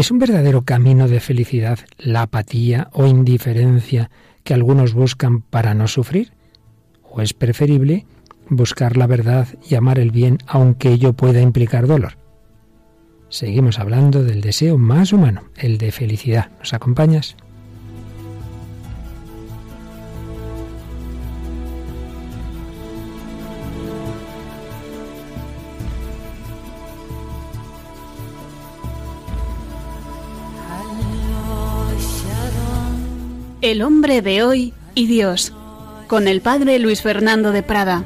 ¿Es un verdadero camino de felicidad la apatía o indiferencia que algunos buscan para no sufrir? ¿O es preferible buscar la verdad y amar el bien aunque ello pueda implicar dolor? Seguimos hablando del deseo más humano, el de felicidad. ¿Nos acompañas? El hombre de hoy y Dios, con el padre Luis Fernando de Prada.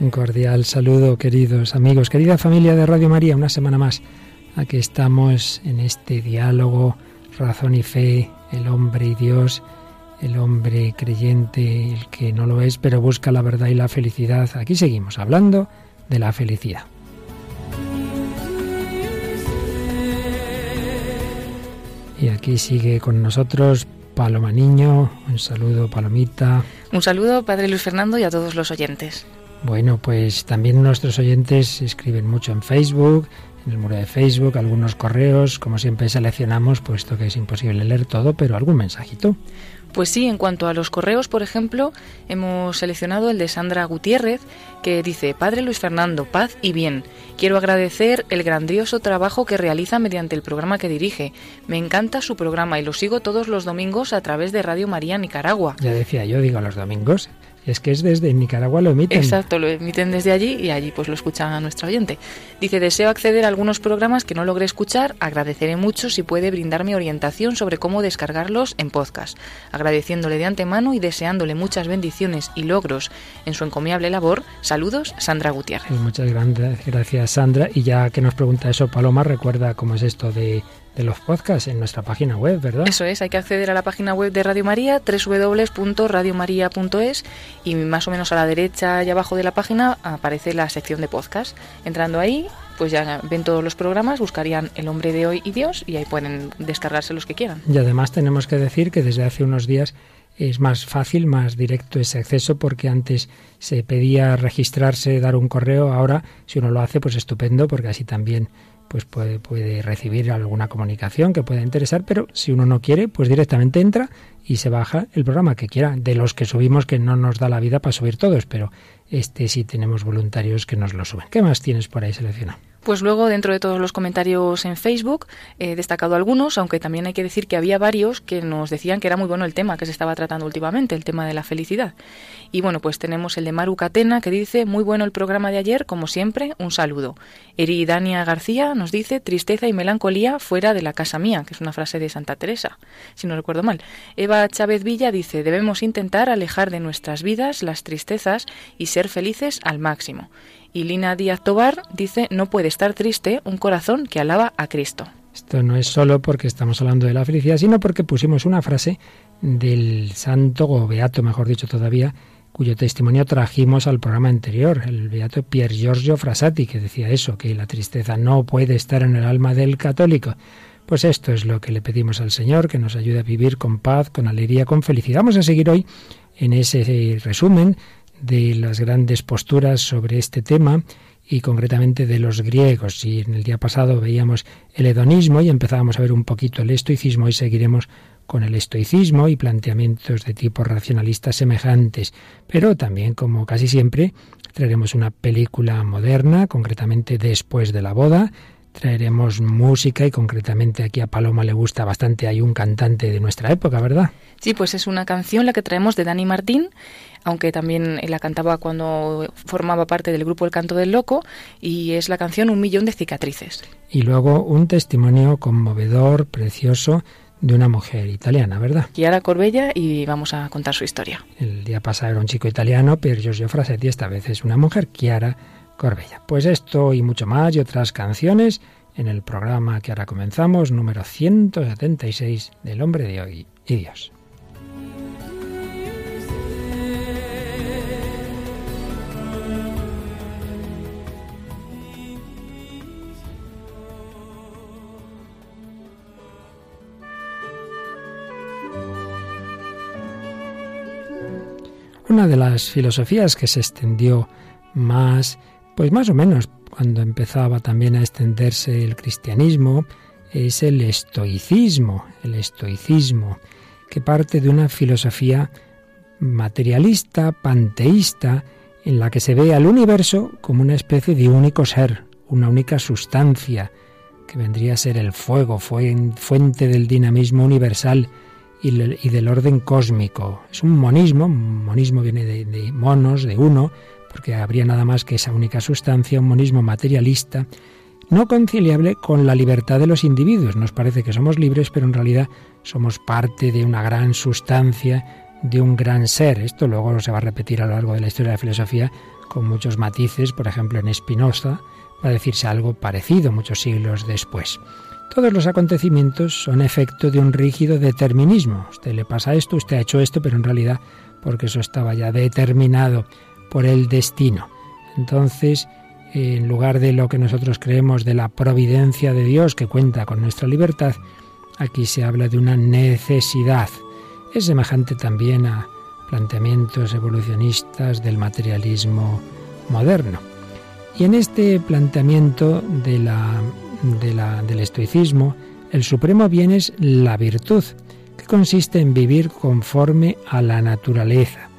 Un cordial saludo, queridos amigos, querida familia de Radio María, una semana más. Aquí estamos en este diálogo, razón y fe, el hombre y Dios, el hombre creyente, el que no lo es, pero busca la verdad y la felicidad. Aquí seguimos hablando de la felicidad. Y aquí sigue con nosotros Paloma Niño. Un saludo, Palomita. Un saludo, Padre Luis Fernando, y a todos los oyentes. Bueno, pues también nuestros oyentes escriben mucho en Facebook, en el muro de Facebook, algunos correos. Como siempre seleccionamos, puesto que es imposible leer todo, pero algún mensajito. Pues sí, en cuanto a los correos, por ejemplo, hemos seleccionado el de Sandra Gutiérrez, que dice, Padre Luis Fernando, paz y bien. Quiero agradecer el grandioso trabajo que realiza mediante el programa que dirige. Me encanta su programa y lo sigo todos los domingos a través de Radio María Nicaragua. Ya decía yo, digo los domingos. Es que es desde Nicaragua lo emiten. Exacto, lo emiten desde allí y allí pues lo escuchan a nuestro oyente. Dice, deseo acceder a algunos programas que no logré escuchar, agradeceré mucho si puede brindarme orientación sobre cómo descargarlos en podcast. Agradeciéndole de antemano y deseándole muchas bendiciones y logros en su encomiable labor, saludos, Sandra Gutiérrez. Pues muchas gracias, Sandra. Y ya que nos pregunta eso, Paloma, recuerda cómo es esto de de los podcasts en nuestra página web, ¿verdad? Eso es, hay que acceder a la página web de Radio María, www.radiomaria.es y más o menos a la derecha y abajo de la página aparece la sección de podcast. Entrando ahí, pues ya ven todos los programas, buscarían El hombre de hoy y Dios y ahí pueden descargarse los que quieran. Y además tenemos que decir que desde hace unos días es más fácil, más directo ese acceso porque antes se pedía registrarse, dar un correo, ahora si uno lo hace pues estupendo porque así también pues puede, puede recibir alguna comunicación que pueda interesar, pero si uno no quiere, pues directamente entra y se baja el programa que quiera, de los que subimos que no nos da la vida para subir todos, pero este sí tenemos voluntarios que nos lo suben. ¿Qué más tienes por ahí seleccionado? Pues luego, dentro de todos los comentarios en Facebook, he destacado algunos, aunque también hay que decir que había varios que nos decían que era muy bueno el tema que se estaba tratando últimamente, el tema de la felicidad. Y bueno, pues tenemos el de Maru Catena que dice, muy bueno el programa de ayer, como siempre, un saludo. Eridania García nos dice, tristeza y melancolía fuera de la casa mía, que es una frase de Santa Teresa, si no recuerdo mal. Eva Chávez Villa dice, debemos intentar alejar de nuestras vidas las tristezas y ser felices al máximo. Y Lina Díaz Tobar dice, no puede estar triste un corazón que alaba a Cristo. Esto no es solo porque estamos hablando de la felicidad, sino porque pusimos una frase del santo, o beato mejor dicho todavía, cuyo testimonio trajimos al programa anterior, el beato Pier Giorgio Frassati, que decía eso, que la tristeza no puede estar en el alma del católico. Pues esto es lo que le pedimos al Señor, que nos ayude a vivir con paz, con alegría, con felicidad. Vamos a seguir hoy en ese resumen de las grandes posturas sobre este tema y concretamente de los griegos. Y en el día pasado veíamos el hedonismo y empezábamos a ver un poquito el estoicismo y seguiremos con el estoicismo y planteamientos de tipo racionalista semejantes. Pero también, como casi siempre, traeremos una película moderna, concretamente después de la boda, traeremos música y concretamente aquí a Paloma le gusta bastante, hay un cantante de nuestra época, ¿verdad? Sí, pues es una canción la que traemos de Dani Martín, aunque también la cantaba cuando formaba parte del grupo El Canto del Loco, y es la canción Un Millón de Cicatrices. Y luego un testimonio conmovedor, precioso, de una mujer italiana, ¿verdad? Chiara Corbella y vamos a contar su historia. El día pasado era un chico italiano, pero Giorgio Frasetti esta vez es una mujer, Chiara Corbella. Pues esto y mucho más y otras canciones en el programa que ahora comenzamos, número 176 del hombre de hoy y Dios. Una de las filosofías que se extendió más, pues más o menos, cuando empezaba también a extenderse el cristianismo, es el estoicismo, el estoicismo, que parte de una filosofía materialista, panteísta, en la que se ve al universo como una especie de único ser, una única sustancia, que vendría a ser el fuego, fuente del dinamismo universal y del orden cósmico. Es un monismo, monismo viene de, de monos, de uno, porque habría nada más que esa única sustancia, un monismo materialista, no conciliable con la libertad de los individuos. Nos parece que somos libres, pero en realidad somos parte de una gran sustancia, de un gran ser. Esto luego se va a repetir a lo largo de la historia de la filosofía con muchos matices, por ejemplo en Spinoza va a decirse algo parecido muchos siglos después. Todos los acontecimientos son efecto de un rígido determinismo. Usted le pasa esto, usted ha hecho esto, pero en realidad porque eso estaba ya determinado por el destino. Entonces, en lugar de lo que nosotros creemos de la providencia de Dios que cuenta con nuestra libertad, aquí se habla de una necesidad. Es semejante también a planteamientos evolucionistas del materialismo moderno. Y en este planteamiento de la, del estoicismo, el supremo bien es la virtud, que consiste en vivir conforme a la naturaleza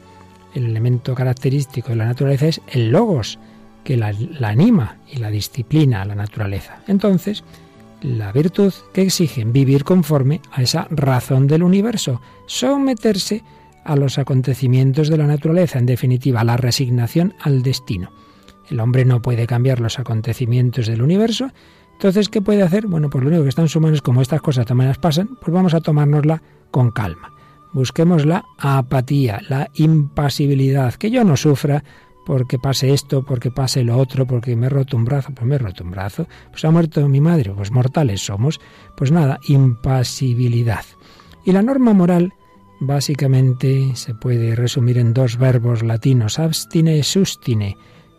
el elemento característico de la naturaleza es el logos, que la, anima y la disciplina a la naturaleza. Entonces, la virtud que exige vivir conforme a esa razón del universo, someterse a los acontecimientos de la naturaleza, en definitiva, la resignación al destino. El hombre no puede cambiar los acontecimientos del universo, entonces, ¿qué puede hacer? Bueno, pues lo único que está en su mano es como estas cosas también las pasan, pues vamos a tomárnosla con calma. Busquemos la apatía, la impasibilidad, que yo no sufra porque pase esto, porque pase lo otro, porque me he roto un brazo, pues me he roto un brazo, pues ha muerto mi madre, pues mortales somos, pues nada, impasibilidad. Y la norma moral básicamente se puede resumir en dos verbos latinos, abstine, sustine,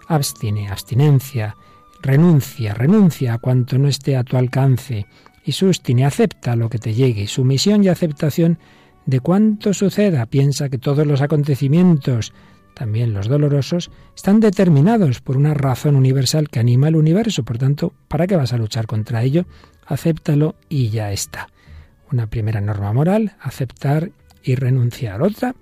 abstine, abstinencia, renuncia, renuncia a cuanto no esté a tu alcance, y sustine, acepta lo que te llegue, sumisión y aceptación de cuánto suceda. Piensa que todos los acontecimientos, también los dolorosos, están determinados por una razón universal que anima el universo. Por tanto, ¿para qué vas a luchar contra ello? Acéptalo y ya está. Una primera norma moral, aceptar y renunciar. Otra,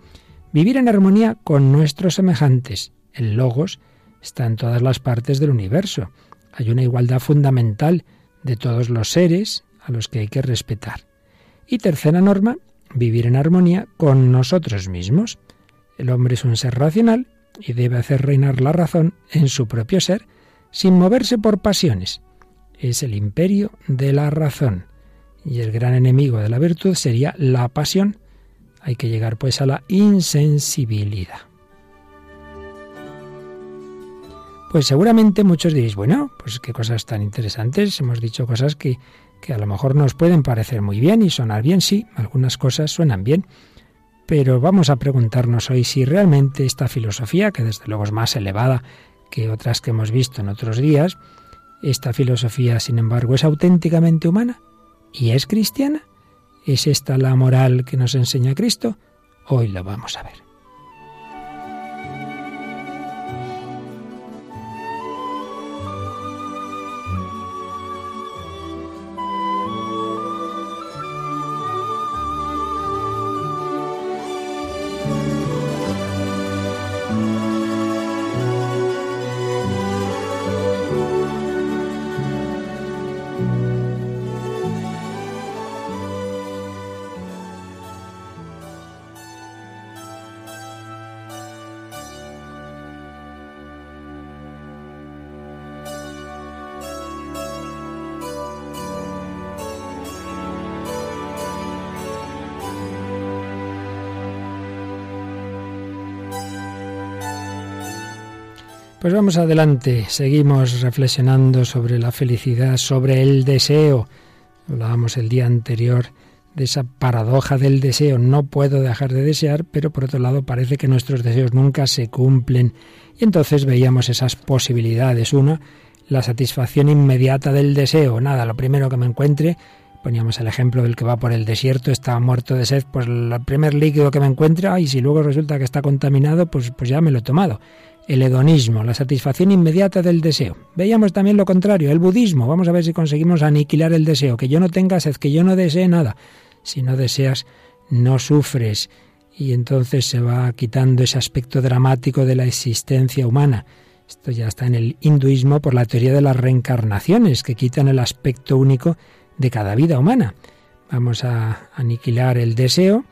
vivir en armonía con nuestros semejantes. El logos está en todas las partes del universo. Hay una igualdad fundamental de todos los seres a los que hay que respetar. Y tercera norma, vivir en armonía con nosotros mismos. El hombre es un ser racional y debe hacer reinar la razón en su propio ser sin moverse por pasiones. Es el imperio de la razón y el gran enemigo de la virtud sería la pasión. Hay que llegar pues a la insensibilidad. Pues seguramente muchos diréis, bueno, pues qué cosas tan interesantes, hemos dicho cosas que que a lo mejor nos pueden parecer muy bien y sonar bien, sí, algunas cosas suenan bien, pero vamos a preguntarnos hoy si realmente esta filosofía, que desde luego es más elevada que otras que hemos visto en otros días, esta filosofía, sin embargo, es auténticamente humana y es cristiana. ¿Es esta la moral que nos enseña Cristo? Hoy lo vamos a ver. Pues vamos adelante, seguimos reflexionando sobre la felicidad, sobre el deseo. Hablábamos el día anterior de esa paradoja del deseo. No puedo dejar de desear, pero por otro lado parece que nuestros deseos nunca se cumplen. Y entonces veíamos esas posibilidades. Una, la satisfacción inmediata del deseo. Nada, lo primero que me encuentre, poníamos el ejemplo del que va por el desierto, está muerto de sed, pues el primer líquido que me encuentre, y si luego resulta que está contaminado, pues, pues ya me lo he tomado el hedonismo, la satisfacción inmediata del deseo. Veíamos también lo contrario, el budismo. Vamos a ver si conseguimos aniquilar el deseo, que yo no tenga sed, que yo no desee nada. Si no deseas, no sufres. Y entonces se va quitando ese aspecto dramático de la existencia humana. Esto ya está en el hinduismo por la teoría de las reencarnaciones, que quitan el aspecto único de cada vida humana. Vamos a aniquilar el deseo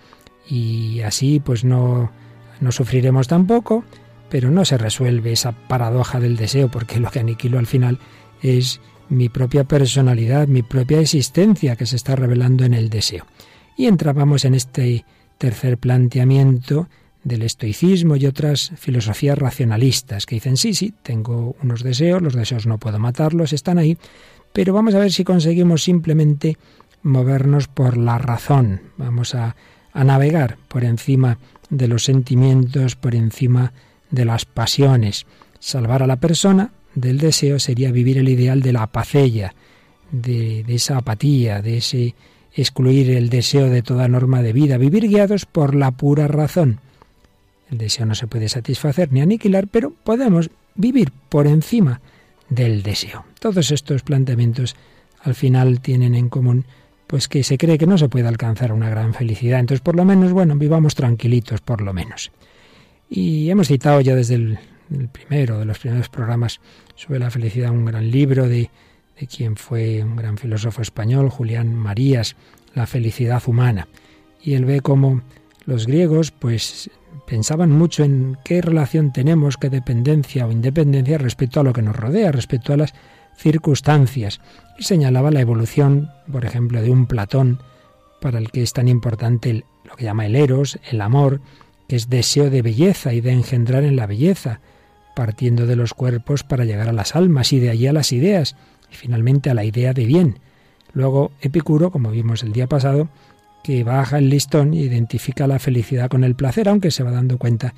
y así pues no, no sufriremos tampoco, pero no se resuelve esa paradoja del deseo, porque lo que aniquilo al final es mi propia personalidad, mi propia existencia que se está revelando en el deseo. Y entrábamos en este tercer planteamiento del estoicismo y otras filosofías racionalistas que dicen, sí, sí, tengo unos deseos, los deseos no puedo matarlos, están ahí, pero vamos a ver si conseguimos simplemente movernos por la razón, vamos a, a navegar por encima de los sentimientos, por encima de las pasiones. Salvar a la persona del deseo sería vivir el ideal de la apacella, de, de esa apatía, de ese excluir el deseo de toda norma de vida, vivir guiados por la pura razón. El deseo no se puede satisfacer ni aniquilar, pero podemos vivir por encima del deseo. Todos estos planteamientos al final tienen en común pues que se cree que no se puede alcanzar una gran felicidad. Entonces, por lo menos, bueno, vivamos tranquilitos, por lo menos. Y hemos citado ya desde el, primero de los primeros programas sobre la felicidad un gran libro de, de quien fue un gran filósofo español, Julián Marías, La felicidad humana. Y él ve cómo los griegos, pues, pensaban mucho en qué relación tenemos, qué dependencia o independencia respecto a lo que nos rodea, respecto a las circunstancias y señalaba la evolución, por ejemplo, de un Platón, para el que es tan importante lo que llama el eros, el amor, que es deseo de belleza y de engendrar en la belleza, partiendo de los cuerpos para llegar a las almas y de allí a las ideas, y finalmente a la idea de bien. Luego Epicuro, como vimos el día pasado, que baja el listón e identifica la felicidad con el placer, aunque se va dando cuenta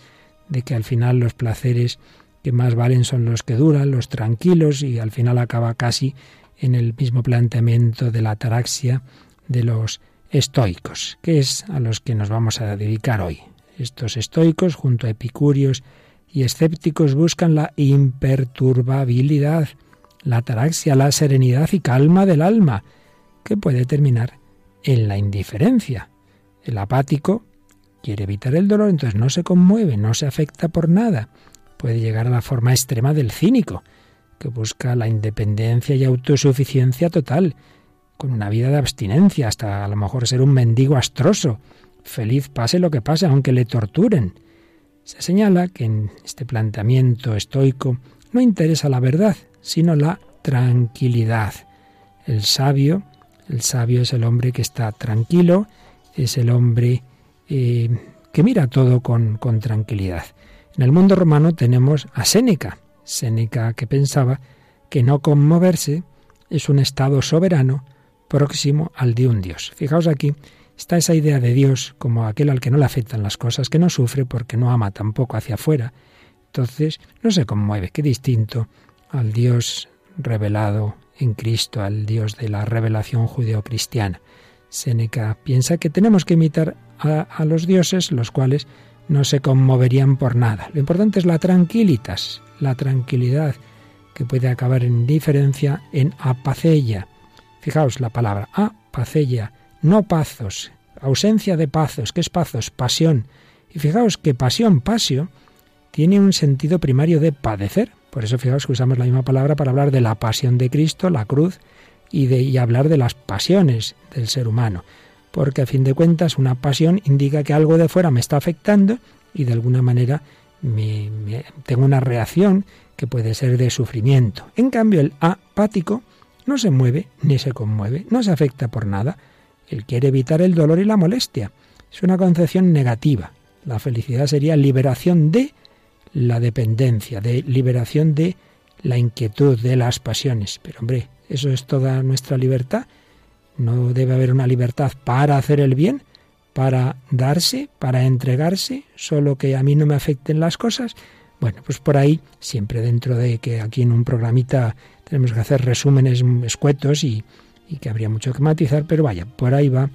de que al final los placeres que más valen son los que duran, los tranquilos, y al final acaba casi en el mismo planteamiento de la ataraxia de los estoicos, que es a los que nos vamos a dedicar hoy. Estos estoicos, junto a epicúreos y escépticos, buscan la imperturbabilidad, la ataraxia, la serenidad y calma del alma, que puede terminar en la indiferencia. El apático quiere evitar el dolor, entonces no se conmueve, no se afecta por nada puede llegar a la forma extrema del cínico, que busca la independencia y autosuficiencia total, con una vida de abstinencia, hasta a lo mejor ser un mendigo astroso, feliz pase lo que pase, aunque le torturen. Se señala que en este planteamiento estoico no interesa la verdad, sino la tranquilidad. El sabio, el sabio es el hombre que está tranquilo, es el hombre eh, que mira todo con, con tranquilidad. En el mundo romano tenemos a Séneca, Séneca que pensaba que no conmoverse es un estado soberano próximo al de un Dios. Fijaos aquí, está esa idea de Dios como aquel al que no le afectan las cosas, que no sufre porque no ama tampoco hacia afuera. Entonces, no se conmueve, qué distinto al Dios revelado en Cristo, al Dios de la revelación judeocristiana. Séneca piensa que tenemos que imitar a, los dioses, los cuales no se conmoverían por nada. Lo importante es la tranquilitas, la tranquilidad que puede acabar en diferencia en apacella. Fijaos la palabra apacella, no pazos, ausencia de pazos. ¿Qué es pazos? Pasión. Y fijaos que pasión, pasio, tiene un sentido primario de padecer. Por eso fijaos que usamos la misma palabra para hablar de la pasión de Cristo, la cruz, y, de, y hablar de las pasiones del ser humano porque a fin de cuentas una pasión indica que algo de fuera me está afectando y de alguna manera me, tengo una reacción que puede ser de sufrimiento. En cambio, el apático no se mueve ni se conmueve, no se afecta por nada. Él quiere evitar el dolor y la molestia. Es una concepción negativa. La felicidad sería liberación de la dependencia, de liberación de la inquietud, de las pasiones. Pero hombre, ¿eso es toda nuestra libertad? No debe haber una libertad para hacer el bien, para darse, para entregarse, solo que a mí no me afecten las cosas. Bueno, pues por ahí, siempre dentro de que aquí en un programita tenemos que hacer resúmenes escuetos y, y que habría mucho que matizar, pero vaya, por ahí va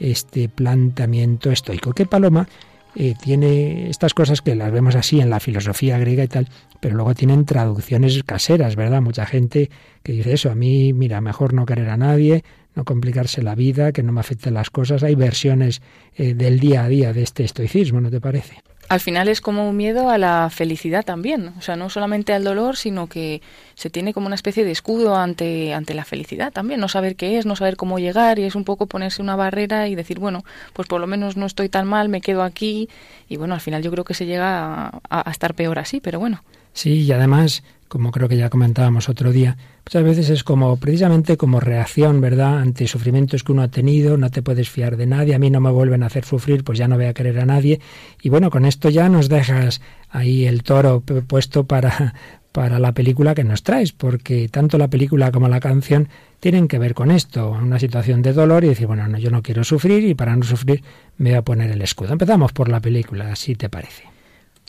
este planteamiento estoico. Que Paloma eh, tiene estas cosas que las vemos así en la filosofía griega y tal, pero luego tienen traducciones caseras, ¿verdad? Mucha gente que dice eso, a mí, mira, mejor no querer a nadie, no complicarse la vida, que no me afecten las cosas. Hay versiones eh, del día a día de este estoicismo, ¿no te parece? Al final es como un miedo a la felicidad también, o sea, no solamente al dolor, sino que se tiene como una especie de escudo ante, ante la felicidad también, no saber qué es, no saber cómo llegar y es un poco ponerse una barrera y decir, bueno, pues por lo menos no estoy tan mal, me quedo aquí y bueno, al final yo creo que se llega a, a estar peor así, pero bueno. Sí, y además, como creo que ya comentábamos otro día, muchas veces es como precisamente como reacción, ¿verdad?, ante sufrimientos que uno ha tenido, no te puedes fiar de nadie, a mí no me vuelven a hacer sufrir, pues ya no voy a querer a nadie. Y bueno, con esto ya nos dejas ahí el toro puesto para, para la película que nos traes, porque tanto la película como la canción tienen que ver con esto, una situación de dolor y decir, bueno, no, yo no quiero sufrir y para no sufrir me voy a poner el escudo. Empezamos por la película, si te parece.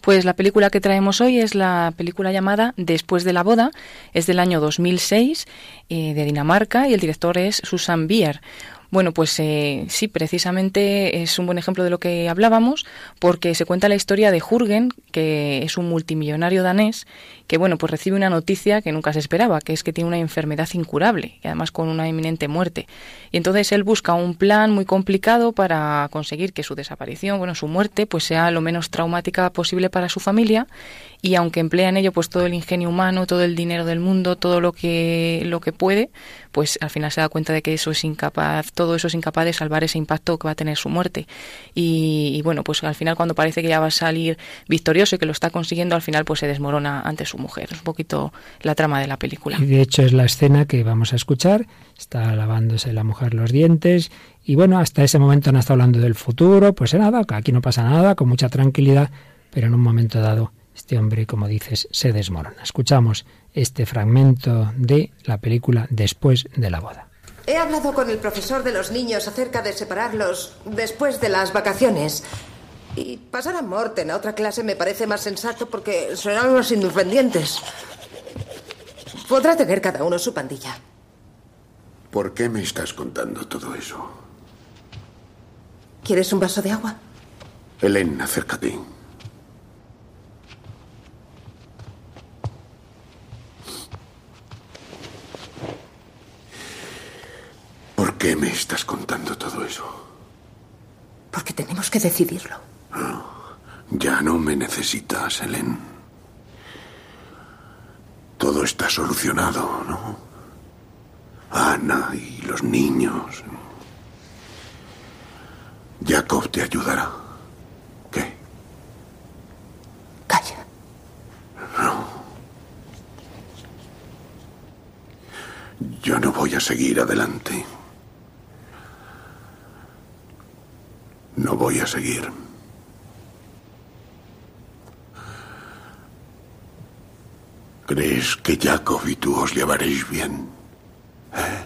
Pues la película que traemos hoy es la película llamada Después de la boda, es del año 2006, eh, de Dinamarca, y el director es Susan Bier. Bueno, pues eh, sí, precisamente es un buen ejemplo de lo que hablábamos, porque se cuenta la historia de Jürgen, que es un multimillonario danés, que bueno, pues recibe una noticia que nunca se esperaba, que es que tiene una enfermedad incurable, y además con una inminente muerte. Y entonces él busca un plan muy complicado para conseguir que su desaparición, bueno, su muerte, pues sea lo menos traumática posible para su familia, y aunque emplea en ello pues todo el ingenio humano, todo el dinero del mundo, todo lo que lo que puede, pues al final se da cuenta de que eso es incapaz, todo eso es incapaz de salvar ese impacto que va a tener su muerte. Y, bueno, pues al final cuando parece que ya va a salir victorioso y que lo está consiguiendo, al final pues se desmorona ante su mujer. Es un poquito la trama de la película. Y de hecho es la escena que vamos a escuchar. Está lavándose la mujer los dientes y bueno, hasta ese momento no está hablando del futuro, pues nada, aquí no pasa nada, con mucha tranquilidad, pero en un momento dado este hombre, como dices, se desmorona. Escuchamos este fragmento de la película Después de la boda. He hablado con el profesor de los niños acerca de separarlos después de las vacaciones. Y pasar a Morten a otra clase me parece más sensato porque serán unos independientes. Podrá tener cada uno su pandilla. ¿Por qué me estás contando todo eso? ¿Quieres un vaso de agua? Helen, acércate. ¿Por qué me estás contando todo eso? Porque tenemos que decidirlo. ya no me necesitas, Helen. Todo está solucionado, ¿no? Ana y los niños. Jacob te ayudará. ¿Qué? Calla. No. Yo no voy a seguir adelante. Voy a seguir. ¿Crees que Jacob y tú os llevaréis bien? ¿Eh?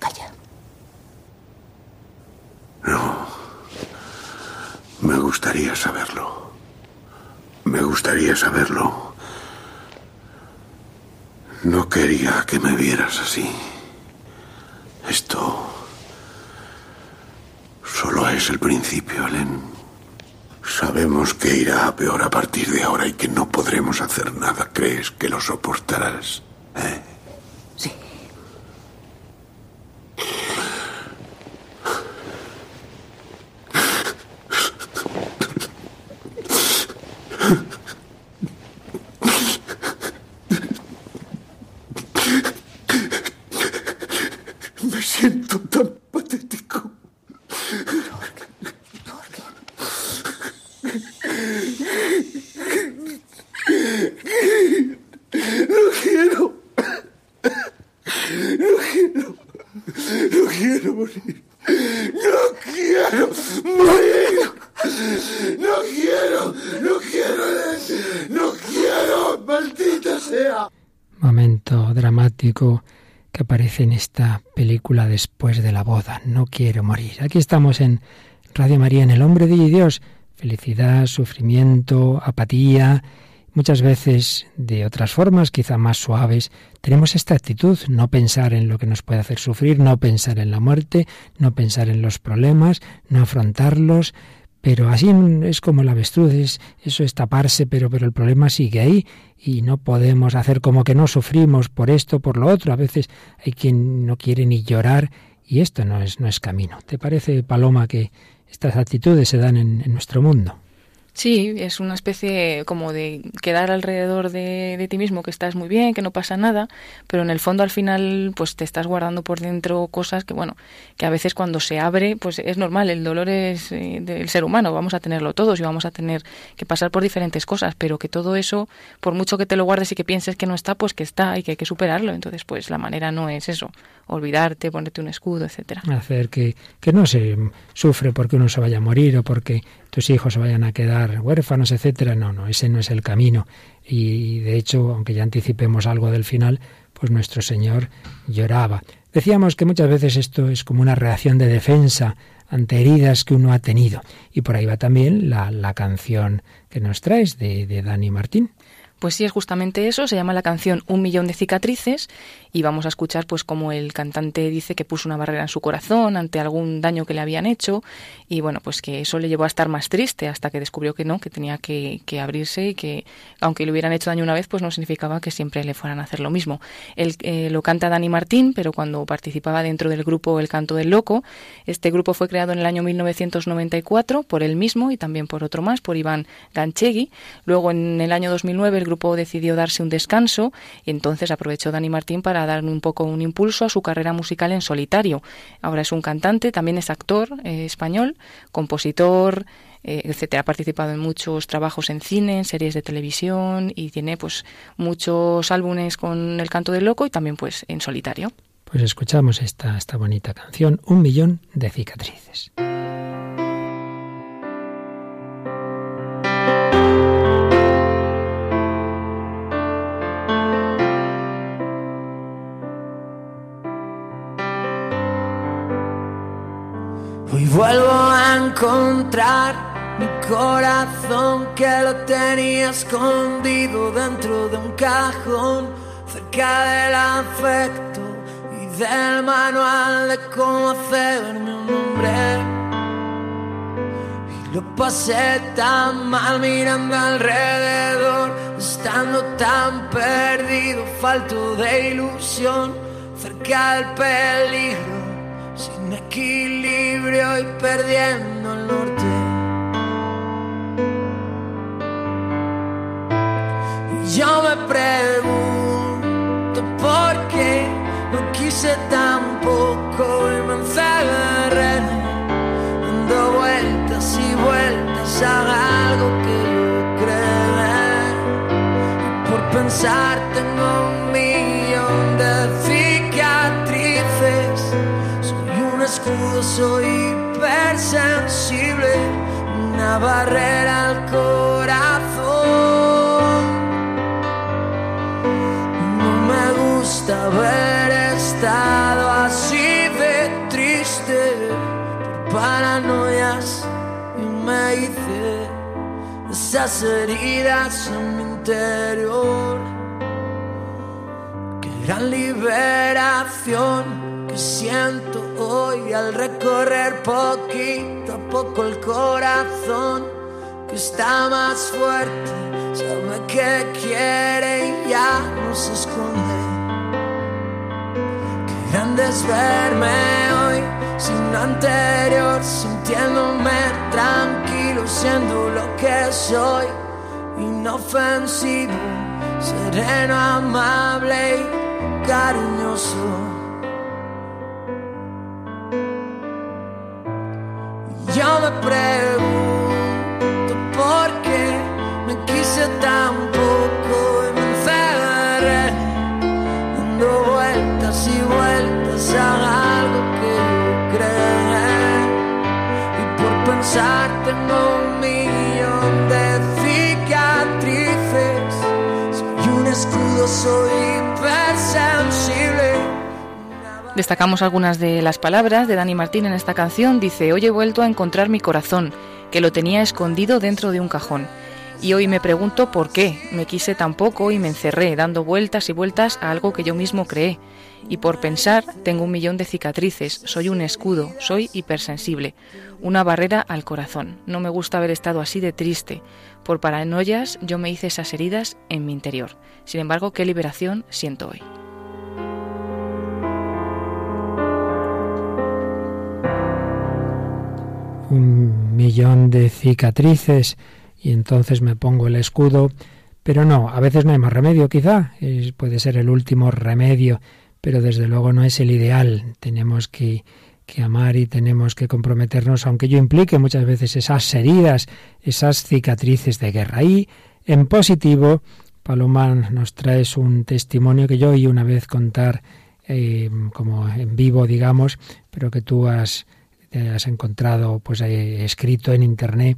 Calla. No. Me gustaría saberlo. Me gustaría saberlo. No quería que me vieras así. Esto es el principio, Helen. Sabemos que irá a peor a partir de ahora y que no podremos hacer nada. ¿Crees que lo soportarás? ¿Eh? Sí. Me siento tan patético. No quiero. No quiero. No quiero morir. No quiero morir. No quiero. No quiero. No quiero. Maldita sea. Momento que aparece en esta película después de la boda. No quiero morir. Aquí estamos en Radio María, en El Hombre de Dios. Felicidad, sufrimiento, apatía, Muchas veces, de otras formas, quizá más suaves, tenemos esta actitud, no pensar en lo que nos puede hacer sufrir, no pensar en la muerte, no pensar en los problemas, no afrontarlos, pero así es como la avestruz, eso es taparse, pero, pero el problema sigue ahí y no podemos hacer como que no sufrimos por esto, por lo otro. A veces hay quien no quiere ni llorar y esto no es, no es camino. ¿Te parece, Paloma, que estas actitudes se dan en nuestro mundo? Sí, es una especie como de quedar alrededor de, ti mismo, que estás muy bien, que no pasa nada, pero en el fondo al final pues te estás guardando por dentro cosas que bueno, que a veces cuando se abre pues es normal, el dolor es eh, del ser humano, vamos a tenerlo todos y vamos a tener que pasar por diferentes cosas, pero que todo eso, por mucho que te lo guardes y que pienses que no está, pues que está y que hay que superarlo, entonces pues la manera no es eso, olvidarte, ponerte un escudo, etcétera. Hacer que, que no se sufre porque uno se vaya a morir o porque tus hijos vayan a quedar huérfanos, etcétera. No, no, ese no es el camino. Y de hecho, aunque ya anticipemos algo del final, pues nuestro Señor lloraba. Decíamos que muchas veces esto es como una reacción de defensa ante heridas que uno ha tenido. Y por ahí va también la, la canción que nos traes de, de Dani Martín. Pues sí, es justamente eso, se llama la canción Un millón de cicatrices y vamos a escuchar pues como el cantante dice que puso una barrera en su corazón ante algún daño que le habían hecho y bueno, pues que eso le llevó a estar más triste hasta que descubrió que no, que tenía que, abrirse y que aunque le hubieran hecho daño una vez, pues no significaba que siempre le fueran a hacer lo mismo. Él eh, lo canta Dani Martín, pero cuando participaba dentro del grupo El Canto del Loco, este grupo fue creado en el año 1994 por él mismo y también por otro más, por Iván Ganchegui. Luego en el año 2009 el grupo decidió darse un descanso y entonces aprovechó Dani Martín para dar un poco un impulso a su carrera musical en solitario. Ahora es un cantante, también es actor eh, español, compositor, eh, etcétera. Ha participado en muchos trabajos en cine, en series de televisión y tiene pues muchos álbumes con El canto del loco y también pues en solitario. Pues escuchamos esta, esta bonita canción, Un millón de cicatrices. Vuelvo a encontrar mi corazón que lo tenía escondido dentro de un cajón, cerca del afecto y del manual de cómo hacerme un hombre. Y lo pasé tan mal mirando alrededor, estando tan perdido, falto de ilusión, cerca del peligro sin equilibrio y perdiendo el norte. Y yo me pregunto por qué no quise tampoco y me encerré dando vueltas y vueltas a algo que yo creo. Y por pensar tengo un soy hipersensible, una barrera al corazón. No me gusta haber estado así de triste por paranoias y me hice esas heridas en mi interior que gran liberación siento hoy al recorrer poquito a poco el corazón que está más fuerte, sabe que quiere y ya no se esconde. Qué grande es verme hoy sin lo anterior, sintiéndome tranquilo, siendo lo que soy, inofensivo, sereno, amable y cariñoso. Quise tan poco y me encerré dando vueltas y vueltas a algo que yo creé. Y por pensar tengo un millón de cicatrices. Soy un escudo, soy. Destacamos algunas de las palabras de Dani Martín en esta canción. Dice, hoy he vuelto a encontrar mi corazón, que lo tenía escondido dentro de un cajón. Y hoy me pregunto por qué me quise tan poco y me encerré dando vueltas y vueltas a algo que yo mismo creé. Y por pensar tengo un millón de cicatrices, soy un escudo, soy hipersensible, una barrera al corazón. No me gusta haber estado así de triste. Por paranoias yo me hice esas heridas en mi interior. Sin embargo, qué liberación siento hoy. Un millón de cicatrices y entonces me pongo el escudo. Pero no, a veces no hay más remedio, quizá. puede ser el último remedio, pero desde luego no es el ideal. Tenemos que, que amar y tenemos que comprometernos, aunque yo implique muchas veces esas heridas, esas cicatrices de guerra. Y en positivo, Paloma nos traes un testimonio que yo oí una vez contar eh, como en vivo, digamos, pero que tú has, has encontrado pues eh, escrito en internet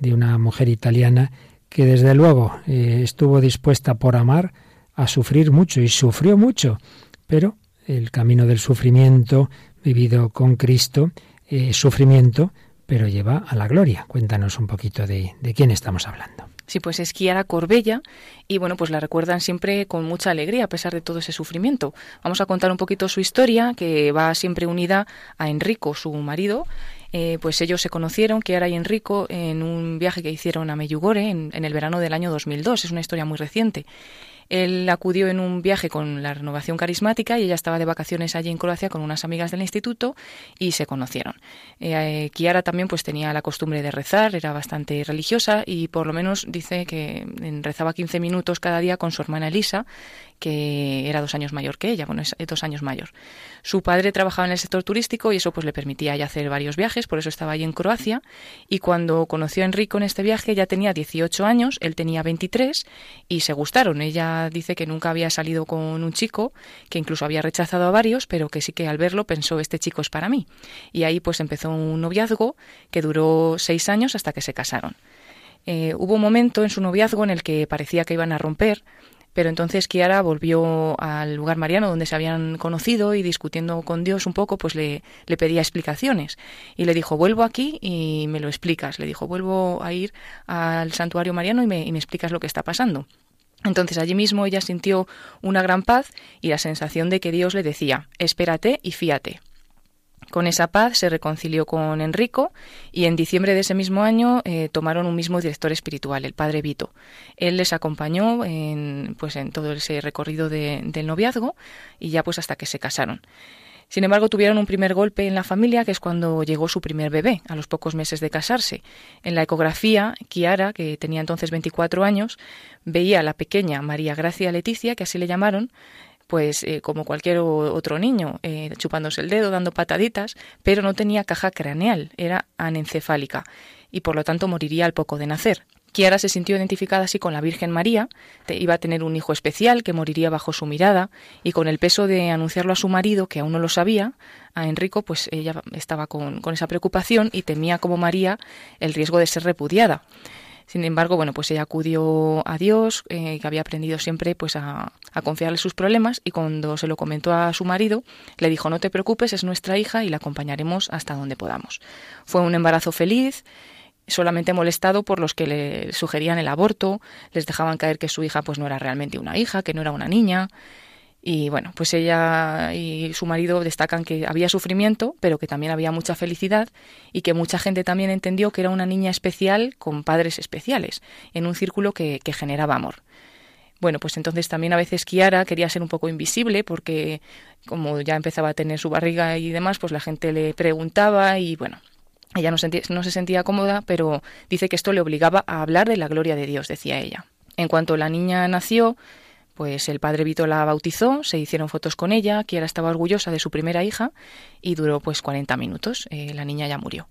de una mujer italiana que desde luego eh, estuvo dispuesta por amar a sufrir mucho y sufrió mucho, pero el camino del sufrimiento vivido con Cristo es sufrimiento, pero lleva a la gloria. Cuéntanos un poquito de, de quién estamos hablando. Sí, pues es Kiara Corbella y bueno, pues la recuerdan siempre con mucha alegría a pesar de todo ese sufrimiento. Vamos a contar un poquito su historia que va siempre unida a Enrico, su marido, eh, pues ellos se conocieron, Kiara y Enrico, en un viaje que hicieron a Meyugore en, el verano del año 2002. Es una historia muy reciente. Él acudió en un viaje con la renovación carismática y ella estaba de vacaciones allí en Croacia con unas amigas del instituto y se conocieron. Eh, Kiara también pues tenía la costumbre de rezar, era bastante religiosa y por lo menos dice que rezaba 15 minutos cada día con su hermana Elisa que era dos años mayor que ella, bueno, es dos años mayor. Su padre trabajaba en el sector turístico y eso pues le permitía ya hacer varios viajes, por eso estaba allí en Croacia. Y cuando conoció a Enrico en este viaje, ya tenía 18 años, él tenía 23 y se gustaron. Ella dice que nunca había salido con un chico, que incluso había rechazado a varios, pero que sí que al verlo pensó, este chico es para mí. Y ahí pues empezó un noviazgo que duró seis años hasta que se casaron. Eh, hubo un momento en su noviazgo en el que parecía que iban a romper, pero entonces Kiara volvió al lugar mariano donde se habían conocido y discutiendo con Dios un poco, pues le, le pedía explicaciones. Y le dijo, vuelvo aquí y me lo explicas. Le dijo, vuelvo a ir al santuario mariano y me, y me explicas lo que está pasando. Entonces allí mismo ella sintió una gran paz y la sensación de que Dios le decía, espérate y fíate. Con esa paz se reconcilió con Enrico y en diciembre de ese mismo año eh, tomaron un mismo director espiritual, el padre Vito. Él les acompañó en, pues, en todo ese recorrido del noviazgo y ya pues hasta que se casaron. Sin embargo, tuvieron un primer golpe en la familia, que es cuando llegó su primer bebé, a los pocos meses de casarse. En la ecografía, Kiara, que tenía entonces 24 años, veía a la pequeña María Gracia Leticia, que así le llamaron, pues eh, como cualquier otro niño, eh, chupándose el dedo, dando pataditas, pero no tenía caja craneal, era anencefálica y por lo tanto moriría al poco de nacer. Kiara se sintió identificada así con la Virgen María, iba a tener un hijo especial que moriría bajo su mirada y con el peso de anunciarlo a su marido, que aún no lo sabía, a Enrico, pues ella estaba con, con esa preocupación y temía como María el riesgo de ser repudiada. Sin embargo, bueno, pues ella acudió a Dios, eh, que había aprendido siempre pues a, a, confiarle sus problemas y cuando se lo comentó a su marido, le dijo, no te preocupes, es nuestra hija y la acompañaremos hasta donde podamos. Fue un embarazo feliz, solamente molestado por los que le sugerían el aborto, les dejaban caer que su hija pues no era realmente una hija, que no era una niña. Y bueno, pues ella y su marido destacan que había sufrimiento, pero que también había mucha felicidad y que mucha gente también entendió que era una niña especial con padres especiales, en un círculo que, que generaba amor. Bueno, pues entonces también a veces Kiara quería ser un poco invisible porque como ya empezaba a tener su barriga y demás, pues la gente le preguntaba y bueno, ella no, no se sentía cómoda, pero dice que esto le obligaba a hablar de la gloria de Dios, decía ella. En cuanto la niña nació, pues el padre Vito la bautizó, se hicieron fotos con ella, Kiara estaba orgullosa de su primera hija y duró pues 40 minutos. Eh, la niña ya murió.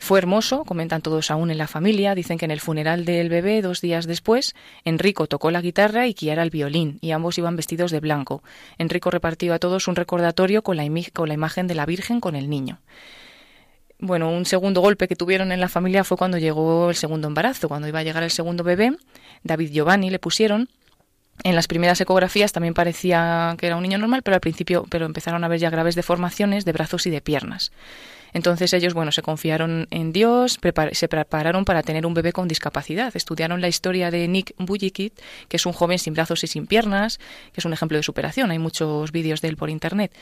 Fue hermoso, comentan todos aún en la familia, dicen que en el funeral del bebé, dos días después, Enrico tocó la guitarra y Kiara el violín, y ambos iban vestidos de blanco. Enrico repartió a todos un recordatorio con la, con la imagen de la Virgen con el niño. Bueno, un segundo golpe que tuvieron en la familia fue cuando llegó el segundo embarazo, cuando iba a llegar el segundo bebé, David Giovanni le pusieron, en las primeras ecografías también parecía que era un niño normal, pero al principio pero empezaron a ver ya graves deformaciones de brazos y de piernas. Entonces ellos, bueno, se confiaron en Dios, se prepararon para tener un bebé con discapacidad. Estudiaron la historia de Nick Bujikit, que es un joven sin brazos y sin piernas, que es un ejemplo de superación. Hay muchos vídeos de él por internet.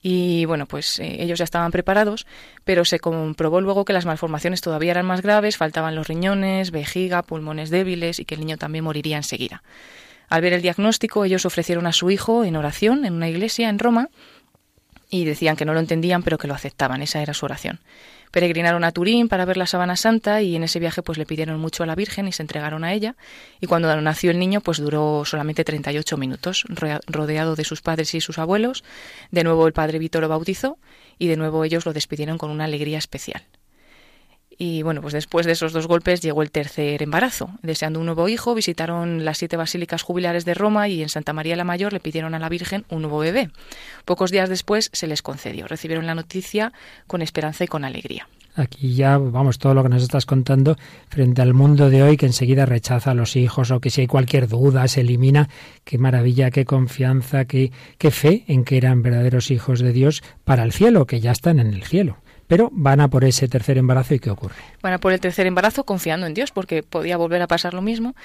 Y bueno, pues eh, ellos ya estaban preparados, pero se comprobó luego que las malformaciones todavía eran más graves, faltaban los riñones, vejiga, pulmones débiles y que el niño también moriría enseguida. Al ver el diagnóstico, ellos ofrecieron a su hijo en oración en una iglesia en Roma y decían que no lo entendían, pero que lo aceptaban. Esa era su oración. Peregrinaron a Turín para ver la Sabana Santa y en ese viaje pues le pidieron mucho a la Virgen y se entregaron a ella. Y cuando nació el niño pues duró solamente 38 minutos, rodeado de sus padres y sus abuelos. De nuevo el padre Vito lo bautizó y de nuevo ellos lo despidieron con una alegría especial. Y bueno, pues después de esos dos golpes llegó el tercer embarazo. Deseando un nuevo hijo, visitaron las siete basílicas jubilares de Roma y en Santa María la Mayor le pidieron a la Virgen un nuevo bebé. Pocos días después se les concedió. Recibieron la noticia con esperanza y con alegría. Aquí ya, vamos, todo lo que nos estás contando frente al mundo de hoy que enseguida rechaza a los hijos o que si hay cualquier duda se elimina. Qué maravilla, qué confianza, qué, qué fe en que eran verdaderos hijos de Dios para el cielo, que ya están en el cielo. Pero van a por ese tercer embarazo y ¿qué ocurre? Van a por el tercer embarazo confiando en Dios porque podía volver a pasar lo mismo.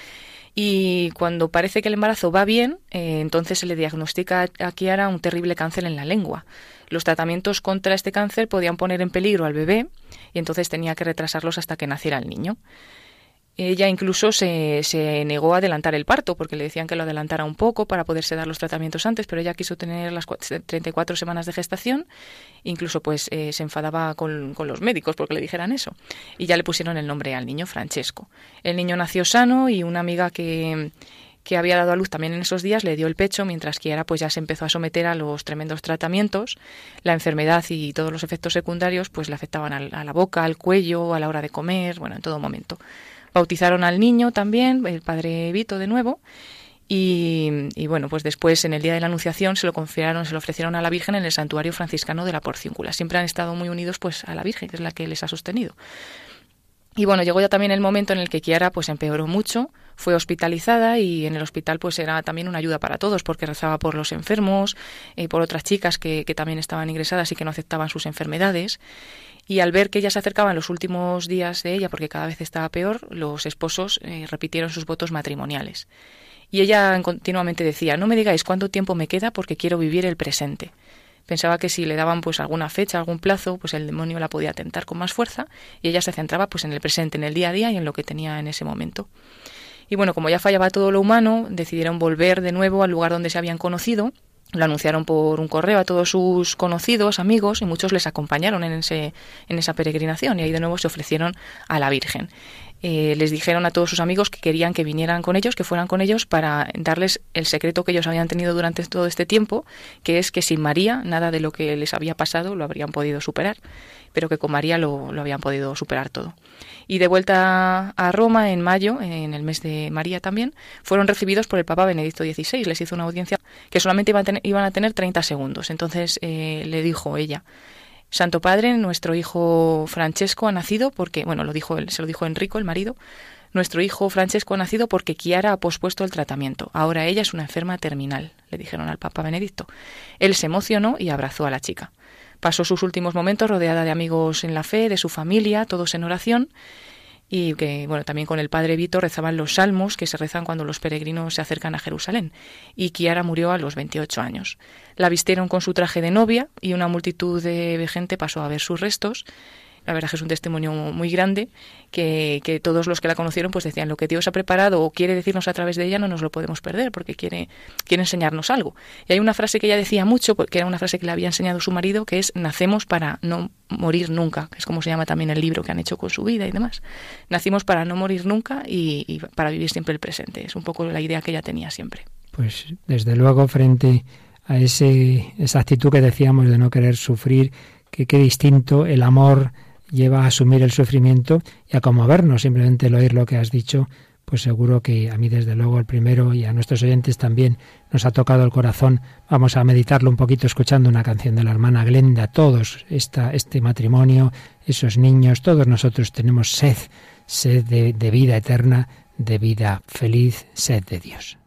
Y cuando parece que el embarazo va bien, eh, entonces se le diagnostica a Kiara un terrible cáncer en la lengua. Los tratamientos contra este cáncer podían poner en peligro al bebé y entonces tenía que retrasarlos hasta que naciera el niño. Ella incluso se, se, negó a adelantar el parto porque le decían que lo adelantara un poco para poderse dar los tratamientos antes, pero ella quiso tener las 34 semanas de gestación. Incluso pues eh, se enfadaba con, con, los médicos porque le dijeran eso. Y ya le pusieron el nombre al niño, Francesco. El niño nació sano y una amiga que, que había dado a luz también en esos días le dio el pecho, mientras que ahora pues ya se empezó a someter a los tremendos tratamientos. La enfermedad y todos los efectos secundarios pues le afectaban a la boca, al cuello, a la hora de comer, bueno, en todo momento. Bautizaron al niño también, el padre Vito de nuevo, y, bueno, pues después en el día de la Anunciación se lo confiaron, se lo ofrecieron a la Virgen en el santuario franciscano de la Porcíncula. Siempre han estado muy unidos pues a la Virgen, que es la que les ha sostenido. Y bueno, llegó ya también el momento en el que Kiara pues empeoró mucho, fue hospitalizada y en el hospital pues era también una ayuda para todos porque rezaba por los enfermos, y por otras chicas que, que también estaban ingresadas y que no aceptaban sus enfermedades. Y al ver que ya se acercaban los últimos días de ella, porque cada vez estaba peor, los esposos eh, repitieron sus votos matrimoniales. Y ella continuamente decía, no me digáis cuánto tiempo me queda porque quiero vivir el presente. Pensaba que si le daban pues alguna fecha, algún plazo, pues el demonio la podía tentar con más fuerza y ella se centraba pues en el presente, en el día a día y en lo que tenía en ese momento. Y bueno, como ya fallaba todo lo humano, decidieron volver de nuevo al lugar donde se habían conocido lo anunciaron por un correo a todos sus conocidos, amigos, y muchos les acompañaron en, ese, en esa peregrinación y ahí de nuevo se ofrecieron a la Virgen. Eh, les dijeron a todos sus amigos que querían que vinieran con ellos, que fueran con ellos para darles el secreto que ellos habían tenido durante todo este tiempo, que es que sin María nada de lo que les había pasado lo habrían podido superar, pero que con María lo, lo habían podido superar todo. Y de vuelta a Roma en mayo, en el mes de María también, fueron recibidos por el Papa Benedicto XVI. Les hizo una audiencia que solamente iban a tener, iban a tener 30 segundos. Entonces eh, le dijo ella, Santo Padre, nuestro hijo Francesco ha nacido porque, bueno, lo dijo él, se lo dijo Enrico, el marido, nuestro hijo Francesco ha nacido porque Chiara ha pospuesto el tratamiento. Ahora ella es una enferma terminal, le dijeron al Papa Benedicto. Él se emocionó y abrazó a la chica. Pasó sus últimos momentos rodeada de amigos en la fe, de su familia, todos en oración, y que bueno también con el padre Vito rezaban los salmos que se rezan cuando los peregrinos se acercan a Jerusalén y Kiara murió a los 28 años. La vistieron con su traje de novia y una multitud de gente pasó a ver sus restos la verdad que es un testimonio muy grande que, que, todos los que la conocieron pues decían lo que Dios ha preparado o quiere decirnos a través de ella no nos lo podemos perder porque quiere, quiere enseñarnos algo. Y hay una frase que ella decía mucho, que era una frase que le había enseñado su marido, que es nacemos para no morir nunca, que es como se llama también el libro que han hecho con su vida y demás. Nacimos para no morir nunca y, para vivir siempre el presente. Es un poco la idea que ella tenía siempre. Pues desde luego frente ese, esa actitud que decíamos de no querer sufrir, que qué distinto el amor lleva a asumir el sufrimiento y a conmovernos. Simplemente el oír lo que has dicho, pues seguro que a mí desde luego el primero y a nuestros oyentes también nos ha tocado el corazón. Vamos a meditarlo un poquito escuchando una canción de la hermana Glenda. Todos, esta, este matrimonio, esos niños, todos nosotros tenemos sed, sed de, de vida eterna, de vida feliz, sed de Dios.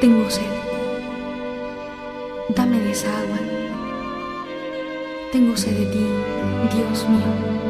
Tengo sed. Dame esa agua. Tengo sed de ti, Dios mío.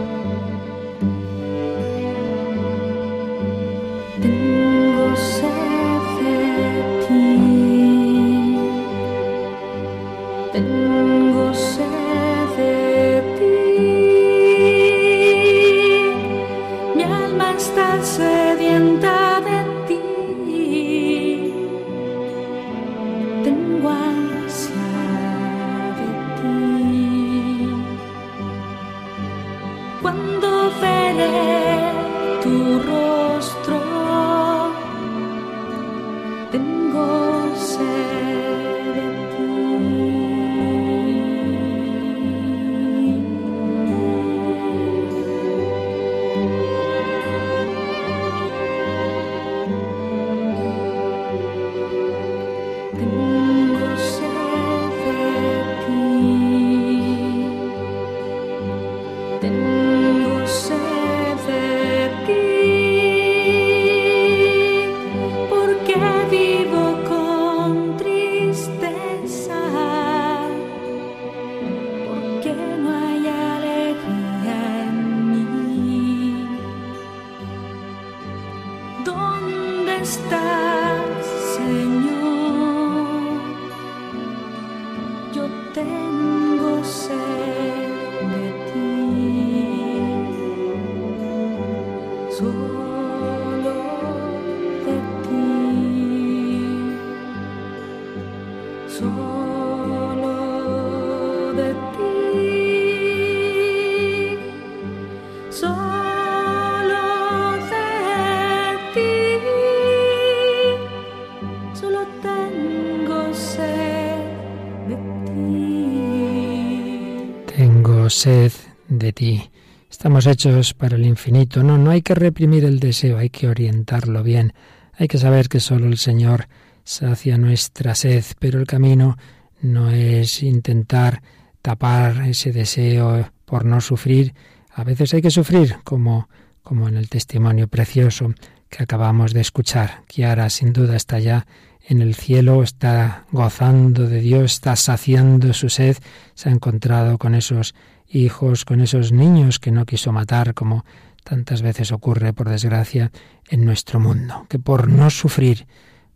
Sed de ti. Estamos hechos para el infinito. No, no hay que reprimir el deseo, hay que orientarlo bien. Hay que saber que solo el Señor sacia nuestra sed, pero el camino no es intentar tapar ese deseo por no sufrir. A veces hay que sufrir, como, como en el testimonio precioso que acabamos de escuchar. Kiara sin duda está ya en el cielo, está gozando de Dios, está saciando su sed, se ha encontrado con esos hijos, con esos niños que no quiso matar, como tantas veces ocurre, por desgracia, en nuestro mundo, que por no sufrir,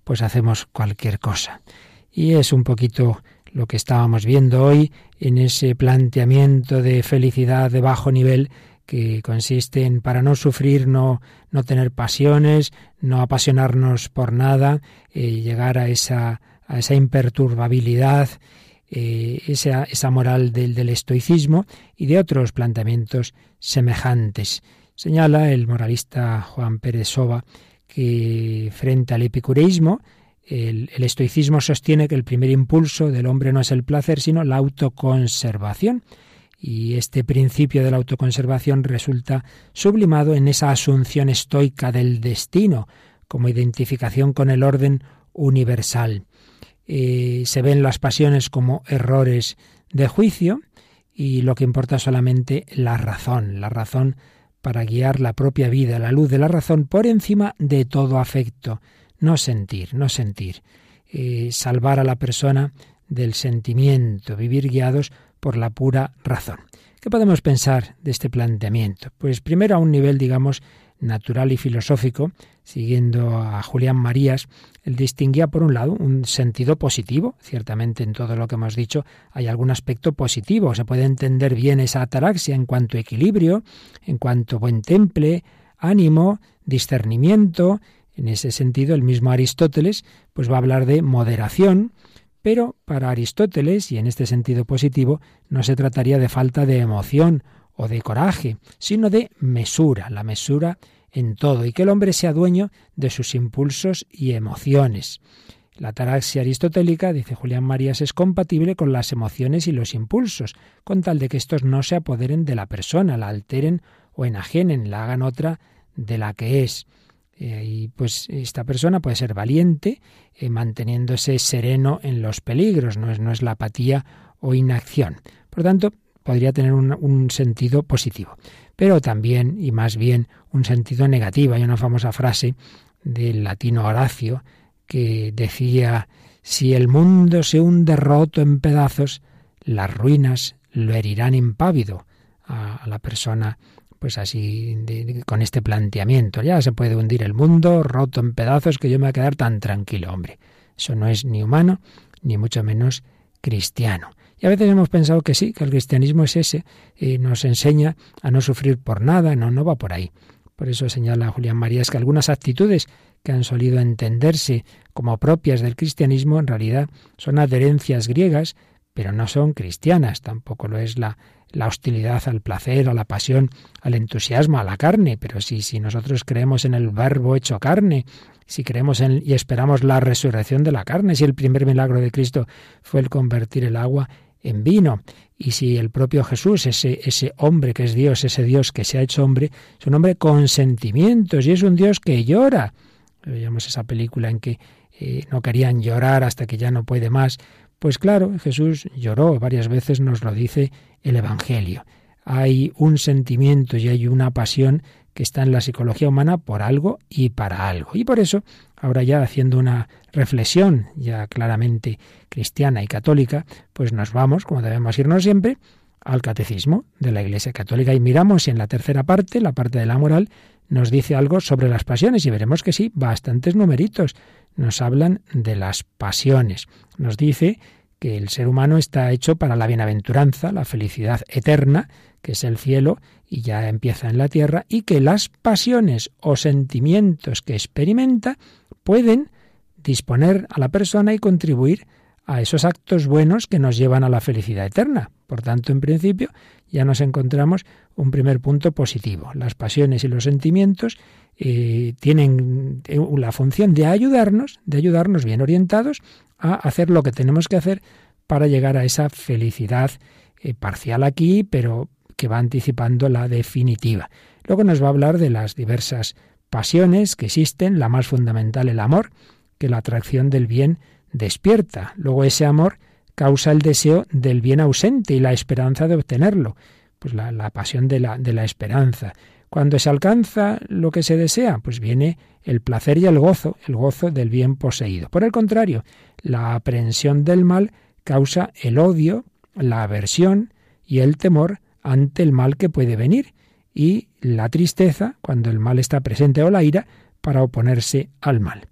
pues hacemos cualquier cosa. Y es un poquito lo que estábamos viendo hoy en ese planteamiento de felicidad de bajo nivel que consiste en para no sufrir, no, no tener pasiones, no apasionarnos por nada, eh, llegar a esa, a esa imperturbabilidad, eh, esa, esa moral del, del estoicismo y de otros planteamientos semejantes. Señala el moralista Juan Pérez Soba que frente al epicureísmo, el, el, estoicismo sostiene que el primer impulso del hombre no es el placer, sino la autoconservación. Y este principio de la autoconservación resulta sublimado en esa asunción estoica del destino, como identificación con el orden universal. Eh, se ven las pasiones como errores de juicio y lo que importa solamente la razón, la razón para guiar la propia vida, la luz de la razón por encima de todo afecto, no sentir, no sentir, eh, salvar a la persona del sentimiento, vivir guiados por la pura razón. ¿Qué podemos pensar de este planteamiento? Pues primero a un nivel, digamos, natural y filosófico, siguiendo a Julián Marías, él distinguía por un lado un sentido positivo, ciertamente en todo lo que hemos dicho hay algún aspecto positivo, se puede entender bien esa ataraxia en cuanto a equilibrio, en cuanto a buen temple, ánimo, discernimiento, en ese sentido el mismo Aristóteles pues va a hablar de moderación, pero para Aristóteles, y en este sentido positivo, no se trataría de falta de emoción o de coraje, sino de mesura, la mesura en todo, y que el hombre sea dueño de sus impulsos y emociones. La ataraxia aristotélica, dice Julián Marías, es compatible con las emociones y los impulsos, con tal de que estos no se apoderen de la persona, la alteren o enajenen, la hagan otra de la que es. Eh, y pues esta persona puede ser valiente, eh, manteniéndose sereno en los peligros, no es, no es la apatía o inacción. Por tanto, podría tener un, sentido positivo, pero también y más bien un sentido negativo. Hay una famosa frase del latino Horacio que decía, si el mundo se hunde roto en pedazos, las ruinas lo herirán impávido a, la persona pues así con este planteamiento. Ya se puede hundir el mundo roto en pedazos que yo me voy a quedar tan tranquilo, hombre. Eso no es ni humano ni mucho menos cristiano. Y a veces hemos pensado que sí, que el cristianismo es ese, y nos enseña a no sufrir por nada, no, no va por ahí. Por eso señala Julián Marías que algunas actitudes que han solido entenderse como propias del cristianismo en realidad son adherencias griegas, pero no son cristianas. Tampoco lo es la, la hostilidad al placer, a la pasión, al entusiasmo, a la carne. Pero sí, si nosotros creemos en el verbo hecho carne, si creemos en y esperamos la resurrección de la carne, si el primer milagro de Cristo fue el convertir el agua en vino, y si el propio Jesús, ese, ese hombre que es Dios, ese Dios que se ha hecho hombre, es un hombre con sentimientos y es un Dios que llora. Veíamos esa película en que eh, no querían llorar hasta que ya no puede más. Pues claro, Jesús lloró, varias veces nos lo dice el Evangelio. Hay un sentimiento y hay una pasión que está en la psicología humana por algo y para algo. Y por eso, ahora ya haciendo una reflexión ya claramente cristiana y católica, pues nos vamos, como debemos irnos siempre, al catecismo de la Iglesia Católica y miramos si en la tercera parte, la parte de la moral, nos dice algo sobre las pasiones y veremos que sí, bastantes numeritos nos hablan de las pasiones. Nos dice que el ser humano está hecho para la bienaventuranza, la felicidad eterna, que es el cielo y ya empieza en la tierra, y que las pasiones o sentimientos que experimenta pueden disponer a la persona y contribuir a esos actos buenos que nos llevan a la felicidad eterna. Por tanto, en principio, ya nos encontramos un primer punto positivo. Las pasiones y los sentimientos eh, tienen eh, la función de ayudarnos, de ayudarnos bien orientados a hacer lo que tenemos que hacer para llegar a esa felicidad eh, parcial aquí, pero que va anticipando la definitiva. Luego nos va a hablar de las diversas pasiones que existen, la más fundamental el amor, que la atracción del bien despierta. Luego ese amor causa el deseo del bien ausente y la esperanza de obtenerlo, pues la, la pasión de la, de la esperanza. Cuando se alcanza lo que se desea, pues viene el placer y el gozo, el gozo del bien poseído. Por el contrario, la aprehensión del mal causa el odio, la aversión y el temor ante el mal que puede venir, y la tristeza cuando el mal está presente o la ira para oponerse al mal.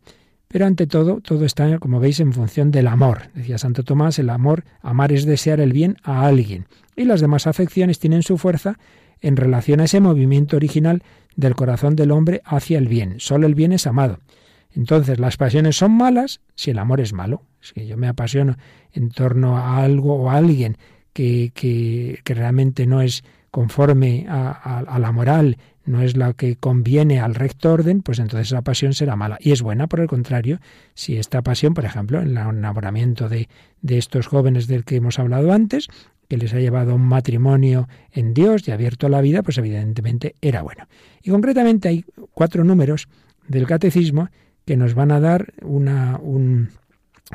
Pero ante todo, todo está, como veis, en función del amor. Decía Santo Tomás, el amor, amar es desear el bien a alguien. Y las demás afecciones tienen su fuerza en relación a ese movimiento original del corazón del hombre hacia el bien. Solo el bien es amado. Entonces, las pasiones son malas si el amor es malo. Si yo me apasiono en torno a algo o a alguien que, que, que realmente no es conforme a, a, la moral, no es la que conviene al recto orden, pues entonces esa pasión será mala. Y es buena, por el contrario, si esta pasión, por ejemplo, en el enamoramiento de, de estos jóvenes del que hemos hablado antes, que les ha llevado a un matrimonio en Dios y abierto la vida, pues evidentemente era bueno. Y concretamente hay cuatro números del catecismo que nos van a dar una, un,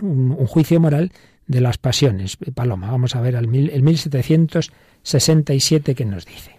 un, un juicio moral de las pasiones. Paloma, vamos a ver el, mil, el 1767 que nos dice.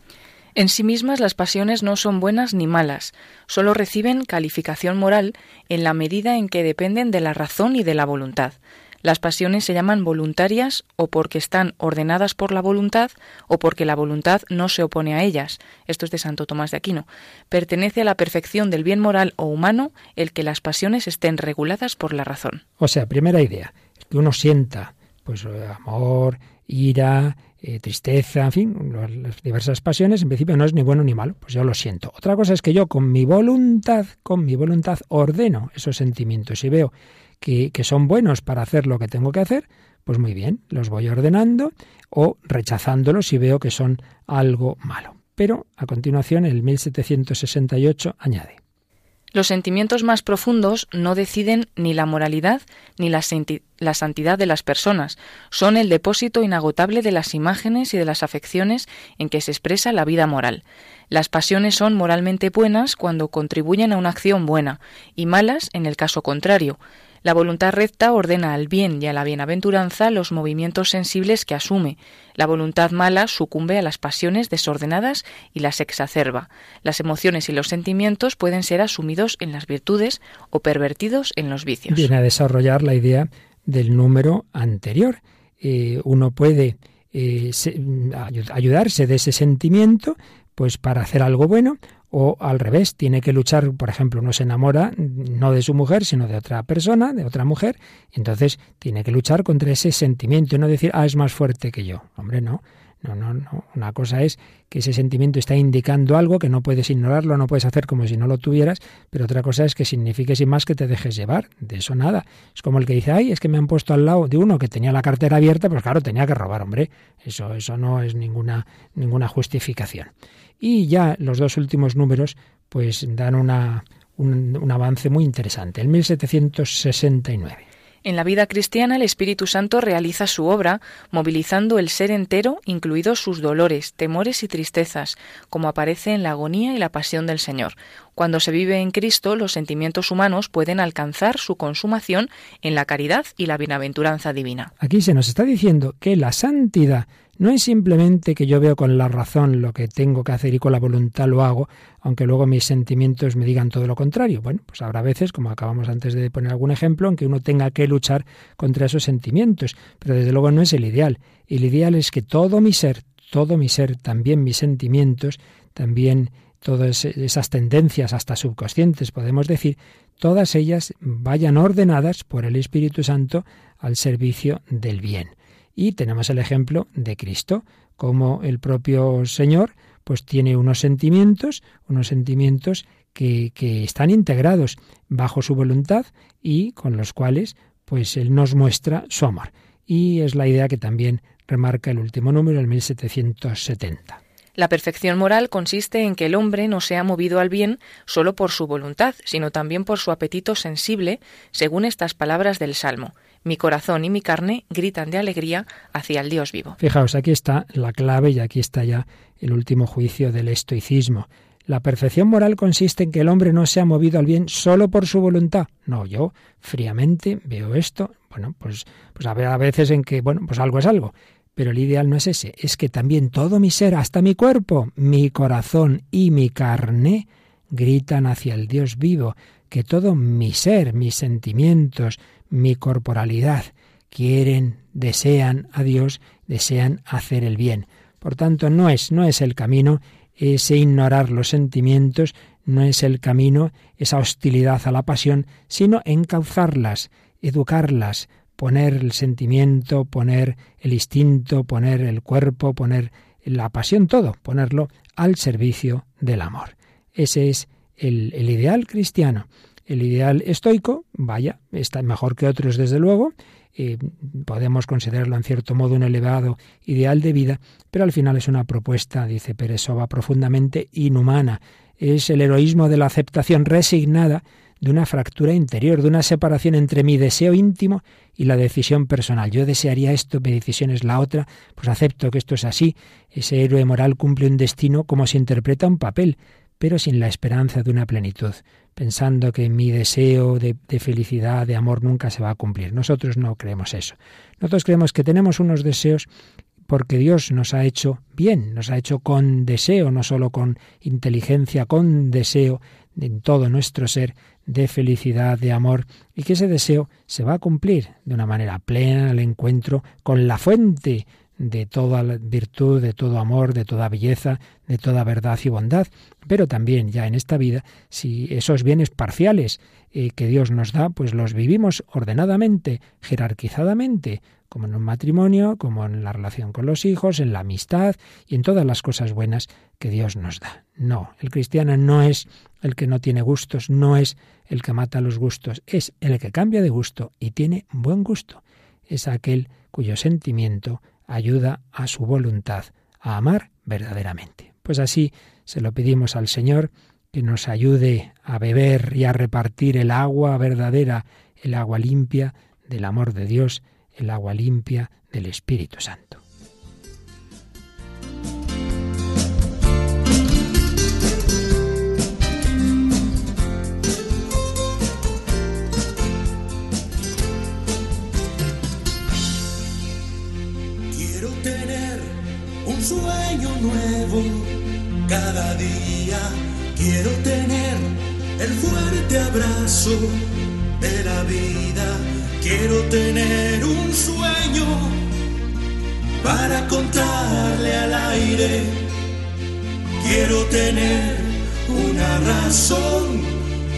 En sí mismas las pasiones no son buenas ni malas, solo reciben calificación moral en la medida en que dependen de la razón y de la voluntad. Las pasiones se llaman voluntarias o porque están ordenadas por la voluntad o porque la voluntad no se opone a ellas. Esto es de Santo Tomás de Aquino. Pertenece a la perfección del bien moral o humano el que las pasiones estén reguladas por la razón. O sea, primera idea, que uno sienta pues amor, ira, eh, tristeza, en fin, las diversas pasiones, en principio no es ni bueno ni malo, pues yo lo siento. Otra cosa es que yo con mi voluntad, con mi voluntad ordeno esos sentimientos y veo que, que, son buenos para hacer lo que tengo que hacer, pues muy bien, los voy ordenando o rechazándolos si veo que son algo malo. Pero a continuación, el 1768 añade. Los sentimientos más profundos no deciden ni la moralidad ni la, santidad de las personas, son el depósito inagotable de las imágenes y de las afecciones en que se expresa la vida moral. Las pasiones son moralmente buenas cuando contribuyen a una acción buena y malas en el caso contrario. La voluntad recta ordena al bien y a la bienaventuranza los movimientos sensibles que asume. La voluntad mala sucumbe a las pasiones desordenadas y las exacerba. Las emociones y los sentimientos pueden ser asumidos en las virtudes o pervertidos en los vicios. Viene a desarrollar la idea del número anterior. Eh, uno puede eh, se- ayu- ayudarse de ese sentimiento pues para hacer algo bueno o al revés, tiene que luchar, por ejemplo, uno se enamora no de su mujer, sino de otra persona, de otra mujer, entonces tiene que luchar contra ese sentimiento y no decir, ah, es más fuerte que yo. Hombre, no. No, no, no. Una cosa es que ese sentimiento está indicando algo que no puedes ignorarlo, no puedes hacer como si no lo tuvieras, pero otra cosa es que signifique sin más que te dejes llevar. De eso nada. Es como el que dice, ay, es que me han puesto al lado de uno que tenía la cartera abierta, pues claro, tenía que robar, hombre. Eso, eso no es ninguna, ninguna justificación. Y ya los dos últimos números, pues dan una, un, un avance muy interesante. El 1769. En la vida cristiana el Espíritu Santo realiza su obra, movilizando el ser entero, incluidos sus dolores, temores y tristezas, como aparece en la agonía y la pasión del Señor. Cuando se vive en Cristo, los sentimientos humanos pueden alcanzar su consumación en la caridad y la bienaventuranza divina. Aquí se nos está diciendo que la santidad no es simplemente que yo veo con la razón lo que tengo que hacer y con la voluntad lo hago, aunque luego mis sentimientos me digan todo lo contrario. Bueno, pues habrá veces, como acabamos antes de poner algún ejemplo, en que uno tenga que luchar contra esos sentimientos, pero desde luego no es el ideal. El ideal es que todo mi ser, todo mi ser, también mis sentimientos, también todas esas tendencias hasta subconscientes, podemos decir, todas ellas vayan ordenadas por el Espíritu Santo al servicio del bien. Y tenemos el ejemplo de Cristo, como el propio Señor pues tiene unos sentimientos, unos sentimientos que, que están integrados bajo su voluntad y con los cuales pues Él nos muestra su amor. Y es la idea que también remarca el último número, el 1770. La perfección moral consiste en que el hombre no sea movido al bien solo por su voluntad, sino también por su apetito sensible, según estas palabras del Salmo. Mi corazón y mi carne gritan de alegría hacia el Dios vivo. Fijaos, aquí está la clave y aquí está ya el último juicio del estoicismo. La perfección moral consiste en que el hombre no sea movido al bien solo por su voluntad. No, yo fríamente veo esto. Bueno, pues, pues habrá veces en que, bueno, pues algo es algo. Pero el ideal no es ese, es que también todo mi ser, hasta mi cuerpo, mi corazón y mi carne, gritan hacia el Dios vivo, que todo mi ser, mis sentimientos, mi corporalidad, quieren, desean a Dios, desean hacer el bien. Por tanto, no es, no es el camino ese ignorar los sentimientos, no es el camino esa hostilidad a la pasión, sino encauzarlas, educarlas, poner el sentimiento, poner el instinto, poner el cuerpo, poner la pasión, todo, ponerlo al servicio del amor. Ese es el, el ideal cristiano. El ideal estoico, vaya, está mejor que otros desde luego, eh, podemos considerarlo en cierto modo un elevado ideal de vida, pero al final es una propuesta, dice Peresova, profundamente inhumana. Es el heroísmo de la aceptación resignada de una fractura interior, de una separación entre mi deseo íntimo y la decisión personal. Yo desearía esto, mi decisión es la otra, pues acepto que esto es así. Ese héroe moral cumple un destino como se interpreta un papel, pero sin la esperanza de una plenitud, pensando que mi deseo de, felicidad, de amor, nunca se va a cumplir. Nosotros no creemos eso. Nosotros creemos que tenemos unos deseos porque Dios nos ha hecho bien, nos ha hecho con deseo, no solo con inteligencia, con deseo en todo nuestro ser de felicidad, de amor, y que ese deseo se va a cumplir de una manera plena al encuentro con la fuente de toda virtud, de todo amor, de toda belleza, de toda verdad y bondad, pero también ya en esta vida, si esos bienes parciales eh, que Dios nos da, pues los vivimos ordenadamente, jerarquizadamente, como en un matrimonio, como en la relación con los hijos, en la amistad y en todas las cosas buenas que Dios nos da. No, el cristiano no es el que no tiene gustos, no es el que mata los gustos, es el que cambia de gusto y tiene buen gusto. Es aquel cuyo sentimiento ayuda a su voluntad a amar verdaderamente. Pues así se lo pedimos al Señor que nos ayude a beber y a repartir el agua verdadera, el agua limpia del amor de Dios, el agua limpia del Espíritu Santo. Cada día quiero tener el fuerte abrazo de la vida. Quiero tener un sueño para contarle al aire. Quiero tener una razón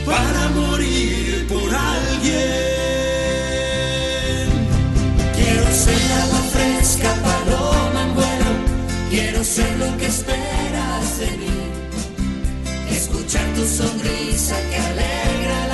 para morir por alguien. Quiero ser Ser lo que esperas de mí. Escuchar tu sonrisa que alegra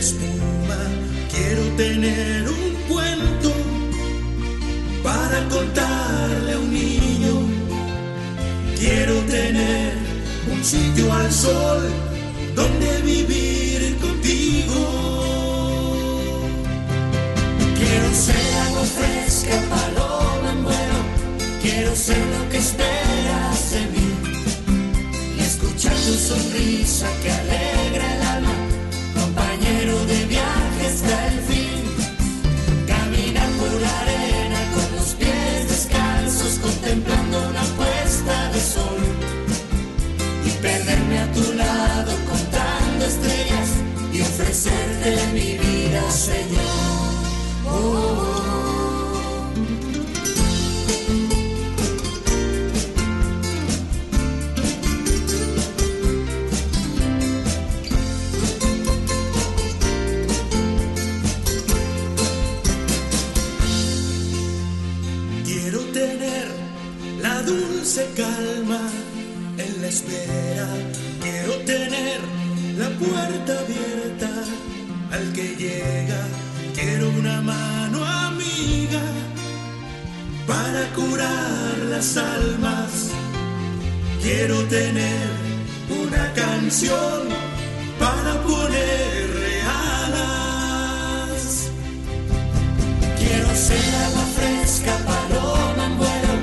Quiero tener un cuento para contarle curar las almas. Quiero tener una canción para ponerle alas. Quiero ser agua fresca, paloma en vuelo.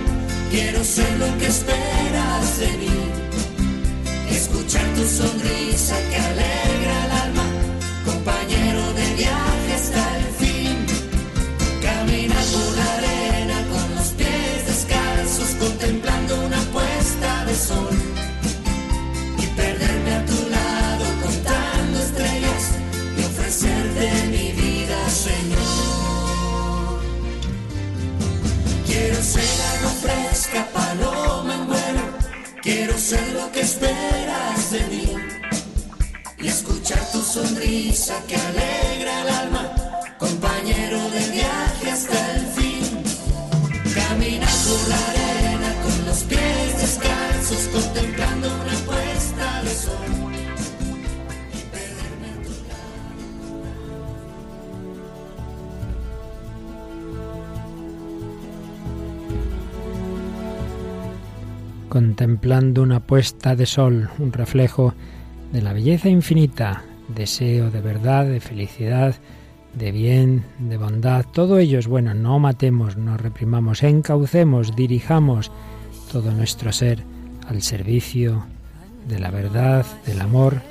Quiero ser lo que esperas de mí. Escuchar tu sonrisa que alegra que esperas de mí. Y escuchar tu sonrisa que alegra contemplando una puesta de sol, un reflejo de la belleza infinita, deseo de verdad, de felicidad, de bien, de bondad, todo ello es bueno, no matemos, no reprimamos, encaucemos, dirijamos todo nuestro ser al servicio de la verdad, del amor,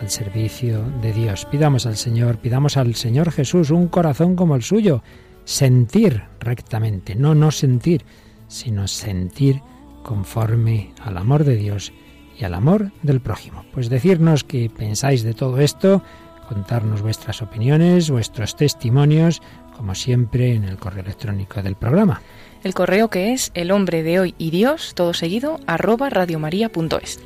al servicio de Dios. Pidamos al Señor, pidamos al Señor Jesús un corazón como el suyo, sentir rectamente, no no sentir, sino sentir conforme al amor de Dios y al amor del prójimo. Pues decirnos qué pensáis de todo esto, contarnos vuestras opiniones, vuestros testimonios, como siempre en el correo electrónico del programa. El correo que es el hombre de hoy y Dios, todo seguido, arroba radiomaria.es.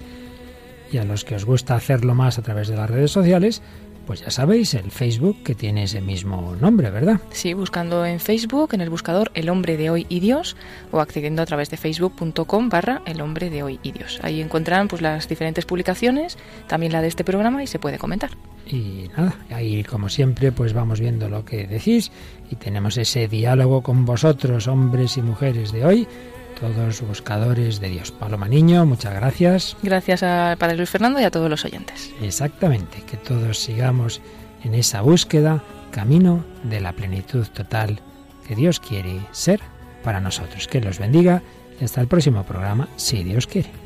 Y a los que os gusta hacerlo más a través de las redes sociales, pues ya sabéis, el Facebook que tiene ese mismo nombre, ¿verdad? Sí, buscando en Facebook, en el buscador El hombre de hoy y Dios, o accediendo a través de facebook.com barra El hombre de hoy y Dios. Ahí encontrarán pues las diferentes publicaciones, también la de este programa, y se puede comentar. Y nada, ahí como siempre pues vamos viendo lo que decís y tenemos ese diálogo con vosotros, hombres y mujeres de hoy, todos buscadores de Dios. Paloma Niño, muchas gracias. Gracias a Padre Luis Fernando y a todos los oyentes. Exactamente, que todos sigamos en esa búsqueda, camino de la plenitud total que Dios quiere ser para nosotros. Que los bendiga y hasta el próximo programa, si Dios quiere.